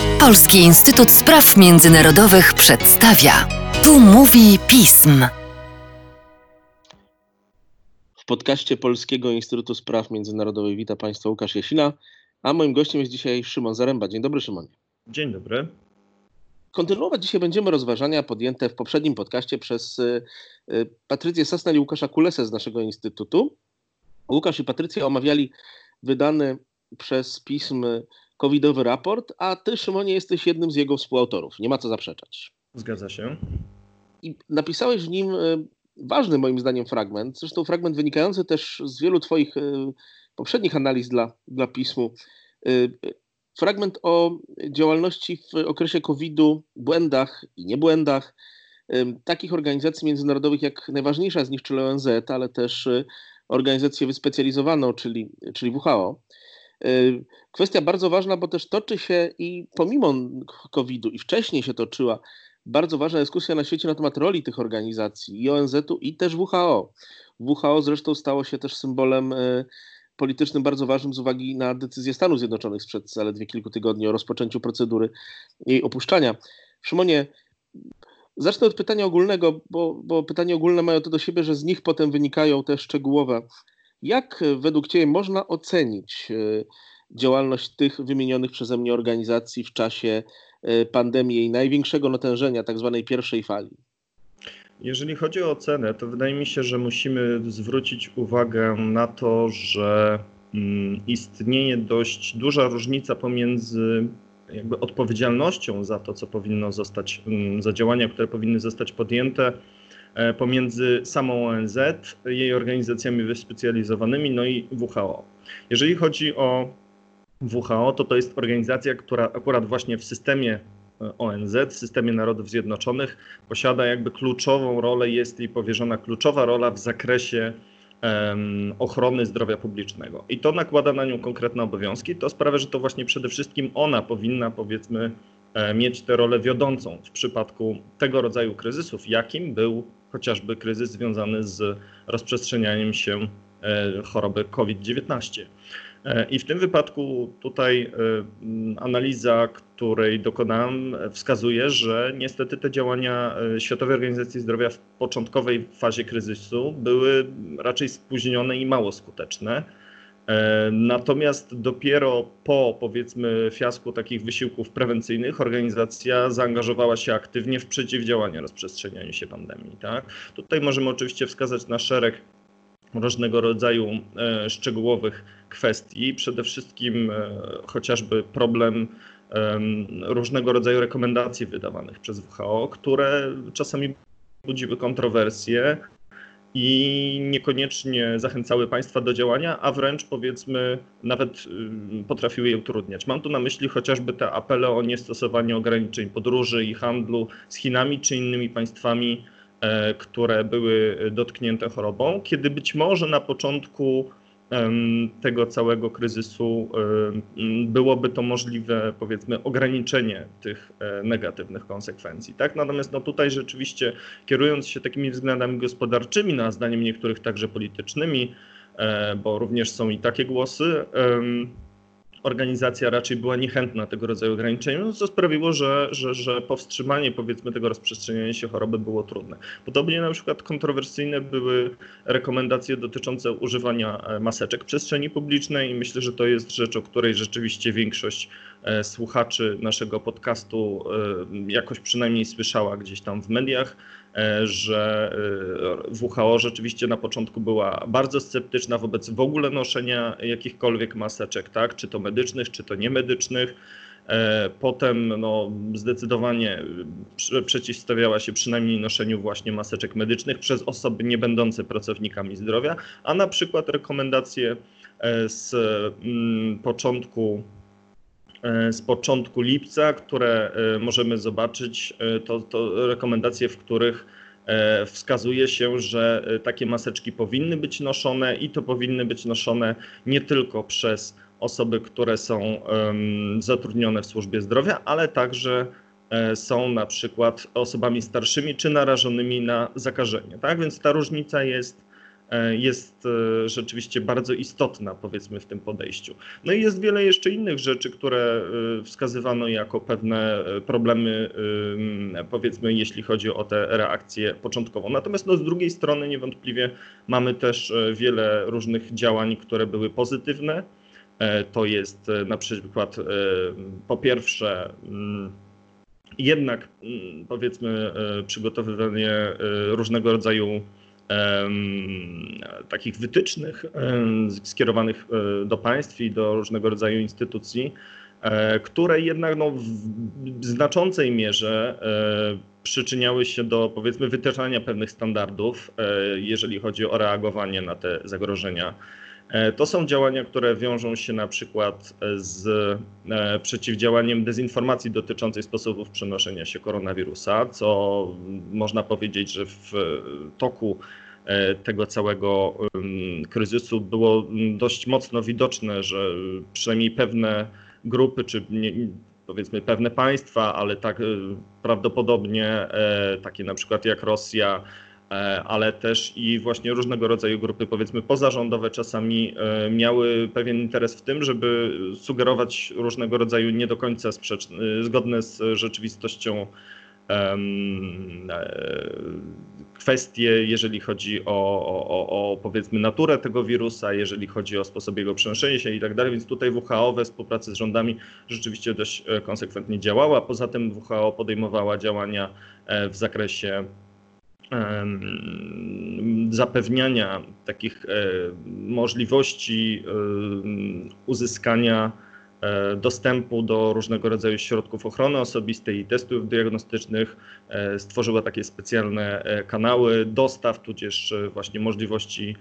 Polski Instytut Spraw Międzynarodowych przedstawia. Tu mówi pism. W podcaście Polskiego Instytutu Spraw Międzynarodowych wita Państwa Łukasz Jasina, a moim gościem jest dzisiaj Szymon Zaręba. Dzień dobry, Szymonie. Dzień dobry. Kontynuować dzisiaj będziemy rozważania podjęte w poprzednim podcaście przez y, y, Patrycję Sosnal i Łukasza Kulesę z naszego Instytutu. Łukasz i Patrycja omawiali wydany przez pism covidowy raport, a ty, Szymonie, jesteś jednym z jego współautorów. Nie ma co zaprzeczać. Zgadza się. I napisałeś w nim y, ważny moim zdaniem fragment, zresztą fragment wynikający też z wielu twoich poprzednich analiz dla, dla pismu fragment o działalności w okresie COVID-u, błędach i niebłędach takich organizacji międzynarodowych jak najważniejsza z nich, czyli ONZ, ale też organizację wyspecjalizowaną, czyli, czyli WHO. Kwestia bardzo ważna, bo też toczy się i pomimo COVID-u i wcześniej się toczyła bardzo ważna dyskusja na świecie na temat roli tych organizacji i ONZ-u i też WHO. WHO zresztą stało się też symbolem y, politycznym bardzo ważnym z uwagi na decyzję Stanów Zjednoczonych sprzed zaledwie kilku tygodni o rozpoczęciu procedury jej opuszczania. Szymonie, zacznę od pytania ogólnego, bo, bo pytania ogólne mają to do siebie, że z nich potem wynikają te szczegółowe. Jak według Ciebie można ocenić e, działalność tych wymienionych przeze mnie organizacji w czasie e, pandemii i największego natężenia, tak zwanej pierwszej fali? Jeżeli chodzi o ocenę, to wydaje mi się, że musimy zwrócić uwagę na to, że mm, istnieje dość duża różnica pomiędzy jakby odpowiedzialnością za to, co powinno zostać, mm, za działania, które powinny zostać podjęte e, pomiędzy samą ONZ, jej organizacjami wyspecjalizowanymi, no i WHO. Jeżeli chodzi o WHO, to to jest organizacja, która akurat właśnie w systemie ONZ w systemie Narodów Zjednoczonych posiada jakby kluczową rolę, jest jej powierzona kluczowa rola w zakresie ochrony zdrowia publicznego. I to nakłada na nią konkretne obowiązki. To sprawia, że to właśnie przede wszystkim ona powinna, powiedzmy, e, mieć tę rolę wiodącą w przypadku tego rodzaju kryzysów, jakim był chociażby kryzys związany z rozprzestrzenianiem się e, choroby COVID-19. E, I w tym wypadku tutaj e, analiza, której dokonałem, wskazuje, że niestety te działania e, Światowej Organizacji Zdrowia w początkowej fazie kryzysu były raczej spóźnione i mało skuteczne. Natomiast dopiero po powiedzmy fiasku takich wysiłków prewencyjnych organizacja zaangażowała się aktywnie w przeciwdziałanie rozprzestrzenianiu się pandemii. Tak? Tutaj możemy oczywiście wskazać na szereg różnego rodzaju e, szczegółowych kwestii. Przede wszystkim e, chociażby problem różnego rodzaju rekomendacji wydawanych przez WHO, które czasami budziły kontrowersje i niekoniecznie zachęcały państwa do działania, a wręcz powiedzmy nawet potrafiły je utrudniać. Mam tu na myśli chociażby te apele o niestosowanie ograniczeń podróży i handlu z Chinami czy innymi państwami E, które były dotknięte chorobą, kiedy być może na początku tego całego kryzysu byłoby to możliwe, powiedzmy, ograniczenie tych e, negatywnych konsekwencji. Tak? Natomiast no tutaj rzeczywiście, kierując się takimi względami gospodarczymi, no a zdaniem niektórych także politycznymi, e, bo również są i takie głosy, organizacja raczej była niechętna tego rodzaju ograniczeniom, co sprawiło, że, że, że powstrzymanie powiedzmy tego rozprzestrzeniania się choroby było trudne. Podobnie na przykład kontrowersyjne były rekomendacje dotyczące używania e, maseczek w przestrzeni publicznej i myślę, że to jest rzecz, o której rzeczywiście większość e, słuchaczy naszego podcastu e, jakoś przynajmniej słyszała gdzieś tam w mediach. E, że e, WHO rzeczywiście na początku była bardzo sceptyczna wobec w ogóle noszenia jakichkolwiek maseczek, tak? czy to medycznych, czy to niemedycznych. E, potem no, zdecydowanie przeciwstawiała się przynajmniej noszeniu właśnie maseczek medycznych przez osoby nie będące pracownikami zdrowia, a na przykład rekomendacje z mm, początku z początku lipca, które e, możemy zobaczyć, e, to, to rekomendacje, w których wskazuje się, że takie maseczki powinny być noszone i to powinny być noszone nie tylko przez osoby, które są zatrudnione w służbie zdrowia, ale także są na przykład osobami starszymi czy narażonymi na zakażenie. Tak więc ta różnica jest e, jest e, rzeczywiście bardzo istotna, powiedzmy, w tym podejściu. No i jest wiele jeszcze innych rzeczy, które e, wskazywano jako pewne problemy, powiedzmy, jeśli chodzi o tę reakcję początkową. Natomiast no, z drugiej strony niewątpliwie mamy też wiele różnych działań, które były pozytywne. To jest na przykład po pierwsze mm, jednak mm, powiedzmy przygotowywanie różnego rodzaju takich wytycznych skierowanych e, do państw i do różnego rodzaju instytucji, e, które jednak no, w znaczącej mierze e, przyczyniały się do powiedzmy wytyczania pewnych standardów, jeżeli chodzi o reagowanie na te zagrożenia. To są działania, które wiążą się na przykład z przeciwdziałaniem dezinformacji dotyczącej sposobów przenoszenia się koronawirusa, co można powiedzieć, że w toku tego całego kryzysu. Było dość mocno widoczne, że przynajmniej pewne grupy, czy powiedzmy pewne państwa, ale tak e, prawdopodobnie e, takie na przykład jak Rosja, ale też i właśnie różnego rodzaju grupy, powiedzmy pozarządowe, czasami miały pewien interes w tym, żeby sugerować różnego rodzaju nie do końca sprzeczne, zgodne z rzeczywistością kwestie, jeżeli chodzi o, o, o, powiedzmy naturę tego wirusa, jeżeli chodzi o sposób jego przenoszenia się i tak dalej, więc tutaj WHO we współpracy z rządami rzeczywiście dość e, konsekwentnie działała. Poza tym WHO podejmowała działania e, w zakresie zapewniania takich e, możliwości uzyskania E, dostępu do różnego rodzaju środków ochrony osobistej i testów diagnostycznych, e, stworzyła takie specjalne e, kanały dostaw, tudzież właśnie możliwości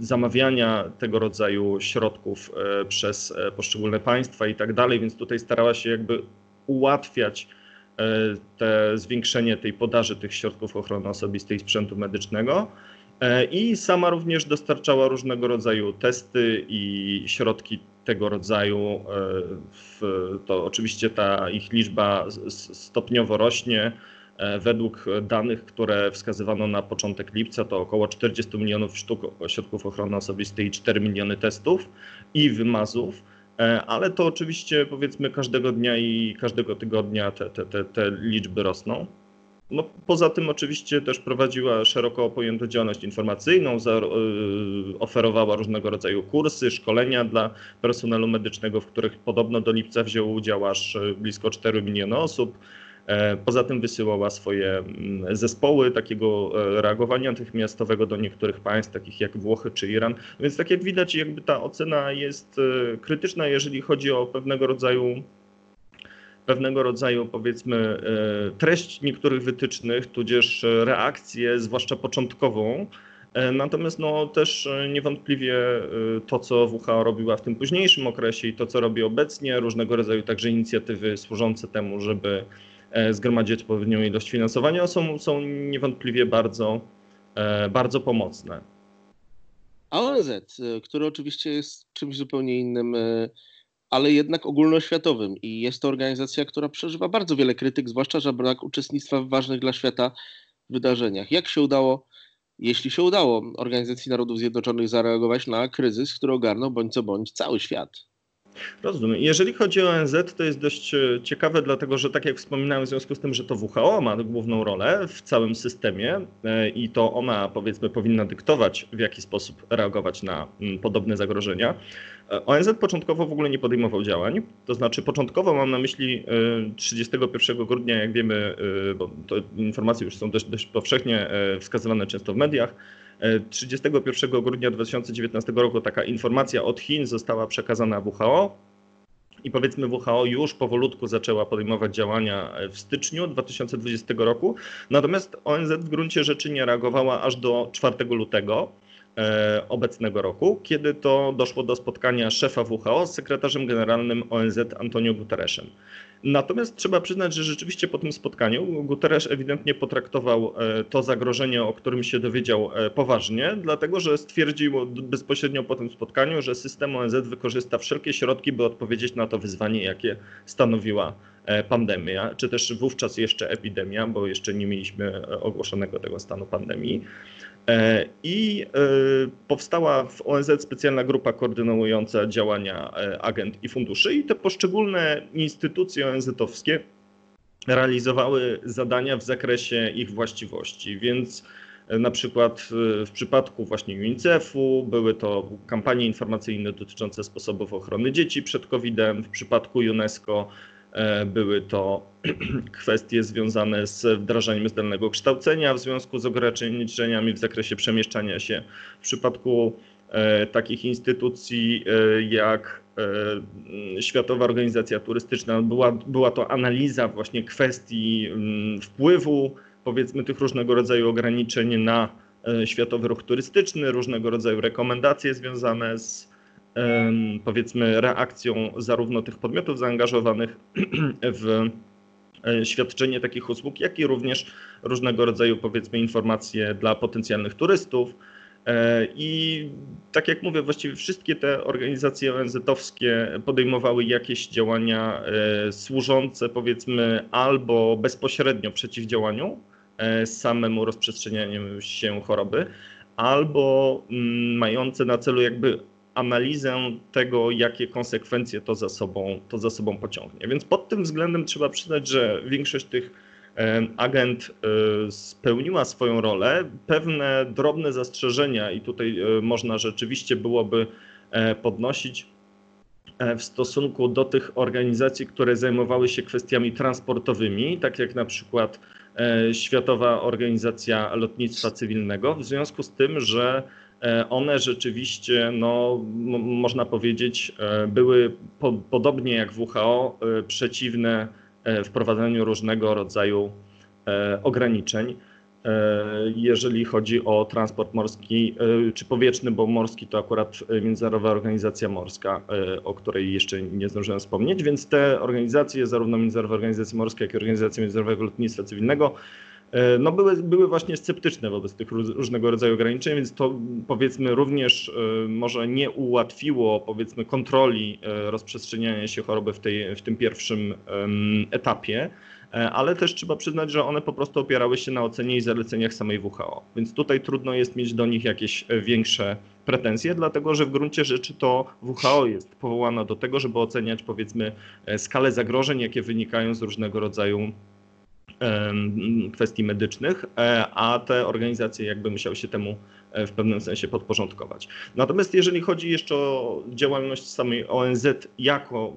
zamawiania tego rodzaju środków przez poszczególne państwa i tak dalej, więc tutaj starała się jakby ułatwiać te zwiększenie tej podaży tych środków ochrony osobistej i sprzętu medycznego. E, I sama również dostarczała różnego rodzaju testy i środki tego rodzaju. E, to oczywiście ta ich liczba stopniowo rośnie. E, według danych, które wskazywano na początek lipca, to około 40 milionów sztuk środków ochrony osobistej i 4 miliony testów i wymazów. Ale to oczywiście powiedzmy każdego dnia i każdego tygodnia te, te, te, te liczby rosną. No, poza tym oczywiście też prowadziła szeroko pojętą działalność informacyjną, za, y, oferowała różnego rodzaju kursy, szkolenia dla personelu medycznego, w których podobno do lipca wzięło udział aż y, blisko 4 miliony osób. E, poza tym wysyłała swoje zespoły takiego e, reagowania natychmiastowego do niektórych państw, takich jak Włochy czy Iran. Więc tak jak widać, jakby ta ocena jest e, krytyczna, jeżeli chodzi o pewnego rodzaju pewnego rodzaju, powiedzmy, e, treść niektórych wytycznych, tudzież reakcję, zwłaszcza początkową. E, natomiast no, też niewątpliwie e, to, co WHO robiła w tym późniejszym okresie i to, co robi obecnie, różnego rodzaju także inicjatywy służące temu, żeby zgromadzić odpowiednią ilość finansowania, są, są niewątpliwie bardzo, bardzo pomocne. A ONZ, który oczywiście jest czymś zupełnie innym ale jednak ogólnoświatowym. I jest to organizacja, która przeżywa bardzo wiele krytyk, zwłaszcza że brak uczestnictwa w ważnych dla świata wydarzeniach. Jak się udało, jeśli się udało, Organizacji Narodów Zjednoczonych zareagować na kryzys, który ogarnął bądź co bądź cały świat? Rozumiem. Jeżeli chodzi o ONZ, to jest dość e, ciekawe, dlatego że tak jak wspominałem, w związku z tym, że to WHO ma główną rolę w całym systemie e, i to ona powiedzmy powinna dyktować, w jaki sposób reagować na mm, podobne zagrożenia. E, ONZ początkowo w ogóle nie podejmował działań, to znaczy początkowo mam na myśli 31 grudnia, jak wiemy, bo to informacje już są dość, dość powszechnie wskazywane często w mediach, 31 grudnia 2019 roku taka informacja od Chin została przekazana WHO. I powiedzmy, WHO już powolutku zaczęła podejmować działania w styczniu 2020 roku. Natomiast ONZ w gruncie rzeczy nie reagowała aż do 4 lutego e, obecnego roku, kiedy to doszło do spotkania szefa WHO z sekretarzem generalnym ONZ Antonio Guterresem. Natomiast trzeba przyznać, że rzeczywiście po tym spotkaniu Guterres ewidentnie potraktował e, to zagrożenie, o którym się dowiedział e, poważnie, dlatego że stwierdził bezpośrednio po tym spotkaniu, że system ONZ wykorzysta wszelkie środki, by odpowiedzieć na to wyzwanie, jakie stanowiła pandemia, czy też wówczas jeszcze epidemia, bo jeszcze nie mieliśmy ogłoszonego tego stanu pandemii. I powstała w ONZ specjalna grupa koordynująca działania agent i funduszy, i te poszczególne instytucje ONZ-owskie realizowały zadania w zakresie ich właściwości. Więc e, na przykład e, w przypadku właśnie UNICEF-u były to kampanie informacyjne dotyczące sposobów ochrony dzieci przed COVID-em, w przypadku UNESCO e, były to kwestie związane z wdrażaniem zdalnego kształcenia w związku z ograniczeniami w zakresie przemieszczania się. W przypadku takich instytucji jak E, Światowa Organizacja Turystyczna, była, była to analiza właśnie kwestii mm, wpływu powiedzmy tych różnego rodzaju ograniczeń na e, światowy ruch turystyczny, różnego rodzaju rekomendacje związane z powiedzmy reakcją zarówno tych podmiotów zaangażowanych w e, świadczenie takich usług, jak i również różnego rodzaju powiedzmy informacje dla potencjalnych turystów. E, I tak jak mówię, właściwie wszystkie te organizacje ONZ-owskie podejmowały jakieś działania e, służące powiedzmy albo bezpośrednio przeciwdziałaniu samemu rozprzestrzenianiu się choroby, albo mm, mające na celu jakby analizę tego, jakie konsekwencje to za sobą, to za sobą pociągnie. Więc pod tym względem trzeba przyznać, że większość tych agent e, spełniła swoją rolę. Pewne drobne zastrzeżenia, i tutaj e, można rzeczywiście byłoby e, podnosić w stosunku do tych organizacji, które zajmowały się kwestiami transportowymi, tak jak na przykład Światowa Organizacja Lotnictwa Cywilnego, w związku z tym, że one rzeczywiście, no, można powiedzieć, były po, podobnie jak WHO przeciwne E, wprowadzaniu różnego rodzaju e, ograniczeń, e, jeżeli chodzi o transport morski czy powietrzny, bo morski to akurat Międzynarodowa Organizacja Morska, o której jeszcze nie zdążyłem wspomnieć, więc te organizacje, zarówno Międzynarodowa Organizacja Morska, jak i Organizacja Międzynarodowego Lotnictwa Cywilnego, no były, były właśnie sceptyczne wobec tych różnego rodzaju ograniczeń, więc to powiedzmy również może nie ułatwiło powiedzmy kontroli rozprzestrzeniania się choroby w, tej, w tym pierwszym etapie, e, ale też trzeba przyznać, że one po prostu opierały się na ocenie i zaleceniach samej WHO. Więc tutaj trudno jest mieć do nich jakieś e, większe pretensje, dlatego że w gruncie rzeczy to WHO jest powołana do tego, żeby oceniać powiedzmy e, skalę zagrożeń, jakie wynikają z różnego rodzaju kwestii medycznych, e, a te organizacje jakby musiały się temu e, w pewnym sensie podporządkować. Natomiast jeżeli chodzi jeszcze o działalność samej ONZ jako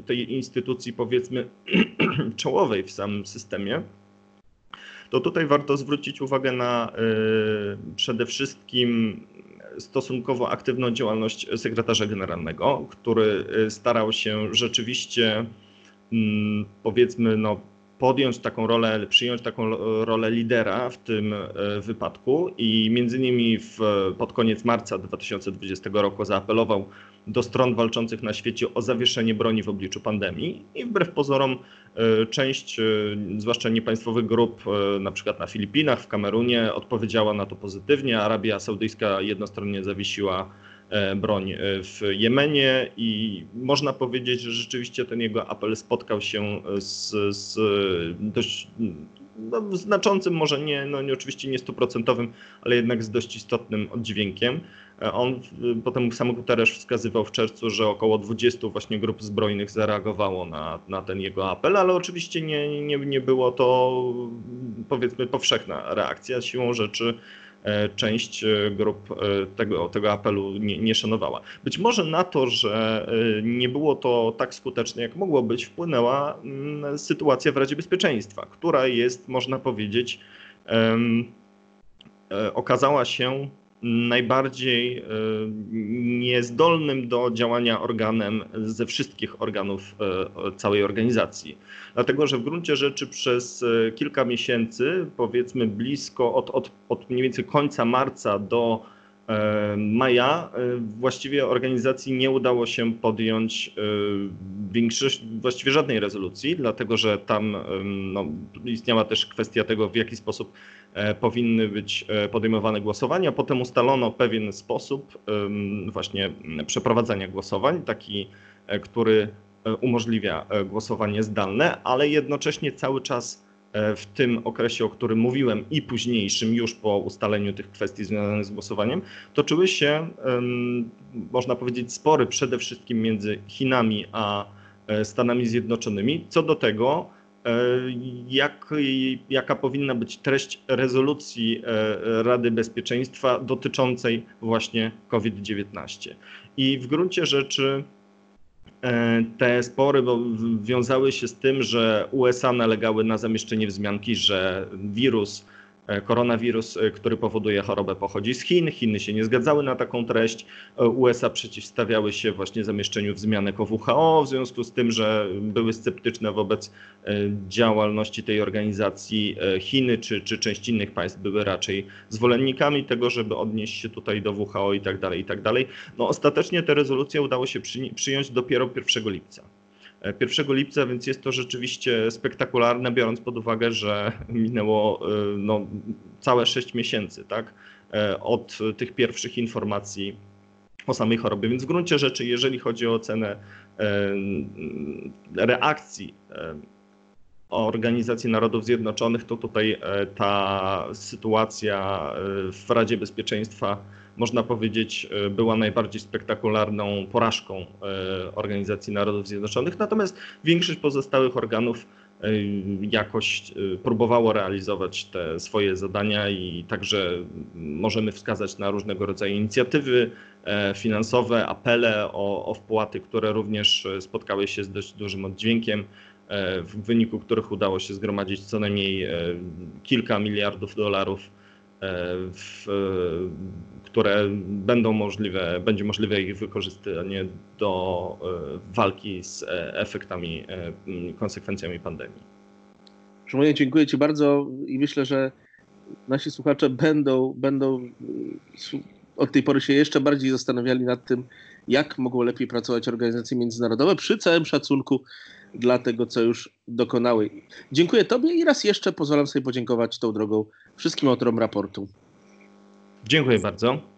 e, tej instytucji powiedzmy czołowej w samym systemie, to tutaj warto zwrócić uwagę na przede wszystkim stosunkowo aktywną działalność sekretarza generalnego, który starał się rzeczywiście mm, powiedzmy no, podjąć taką rolę, przyjąć taką rolę lidera w tym e, wypadku i między innymi w, pod koniec marca 2020 roku zaapelował do stron walczących na świecie o zawieszenie broni w obliczu pandemii i wbrew pozorom e, część, e, zwłaszcza niepaństwowych grup, na przykład na Filipinach, w Kamerunie odpowiedziała na to pozytywnie. Arabia Saudyjska jednostronnie zawiesiła broń e, w Jemenie i można powiedzieć, że rzeczywiście ten jego apel spotkał się z, z dość no, znaczącym, może nie, no nie oczywiście nie stuprocentowym, ale jednak z dość istotnym oddźwiękiem. E, on potem sam Guterres wskazywał w czerwcu, że około 20 właśnie grup zbrojnych zareagowało na, na ten jego apel, ale oczywiście nie, nie, nie było to powiedzmy powszechna reakcja. Siłą rzeczy E, część e, grup e, tego, tego apelu nie, nie szanowała. Być może na to, że nie było to tak skuteczne, jak mogło być, wpłynęła mm, sytuacja w Radzie Bezpieczeństwa, która jest, można powiedzieć, okazała się najbardziej e, niezdolnym do działania organem ze wszystkich organów e, całej organizacji. Dlatego, że w gruncie rzeczy przez e, kilka miesięcy, powiedzmy blisko od, od, od mniej więcej końca marca do maja właściwie organizacji nie udało się podjąć większość, właściwie żadnej rezolucji, dlatego że tam no, istniała też kwestia tego, w jaki sposób E, powinny być e, podejmowane głosowania. Potem ustalono pewien sposób właśnie przeprowadzania głosowań, taki, e, który umożliwia głosowanie zdalne, ale jednocześnie cały czas w tym okresie, o którym mówiłem i późniejszym, już po ustaleniu tych kwestii związanych z głosowaniem, toczyły się, można powiedzieć, spory przede wszystkim między Chinami a Stanami Zjednoczonymi co do tego, jak, jaka powinna być treść rezolucji Rady Bezpieczeństwa dotyczącej właśnie COVID-19. I w gruncie rzeczy E, te spory wiązały się z tym, że USA nalegały na zamieszczenie wzmianki, że wirus E, koronawirus, e, który powoduje chorobę, pochodzi z Chin. Chiny się nie zgadzały na taką treść. E, USA przeciwstawiały się właśnie zamieszczeniu wzmianek o WHO, w związku z tym, że były sceptyczne wobec działalności tej organizacji. Chiny czy, czy część innych państw były raczej zwolennikami tego, żeby odnieść się tutaj do WHO i tak dalej, i tak dalej. No ostatecznie tę rezolucję udało się przyjąć dopiero 1 lipca. 1 lipca, więc jest to rzeczywiście spektakularne, biorąc pod uwagę, że minęło y, no, całe 6 miesięcy tak, e, od tych pierwszych informacji o samej chorobie. Więc w gruncie rzeczy, jeżeli chodzi o ocenę e, reakcji e, Organizacji Narodów Zjednoczonych, to tutaj ta sytuacja w Radzie Bezpieczeństwa można powiedzieć, e, była najbardziej spektakularną porażką e, Organizacji Narodów Zjednoczonych. Natomiast większość pozostałych organów e, jakoś próbowało realizować te swoje zadania i także możemy wskazać na różnego rodzaju inicjatywy finansowe, apele o, o wpłaty, które również spotkały się z dość dużym oddźwiękiem, w wyniku których udało się zgromadzić co najmniej kilka miliardów dolarów w, które będą możliwe, będzie możliwe ich wykorzystanie do e, walki z e, efektami, e, konsekwencjami pandemii. Szymon, dziękuję Ci bardzo i myślę, że nasi słuchacze będą, będą od tej pory się jeszcze bardziej zastanawiali nad tym, jak mogą lepiej pracować organizacje międzynarodowe, przy całym szacunku dla tego, co już dokonały. Dziękuję Tobie i raz jeszcze pozwalam sobie podziękować tą drogą wszystkim autorom raportu. Dziękuję bardzo.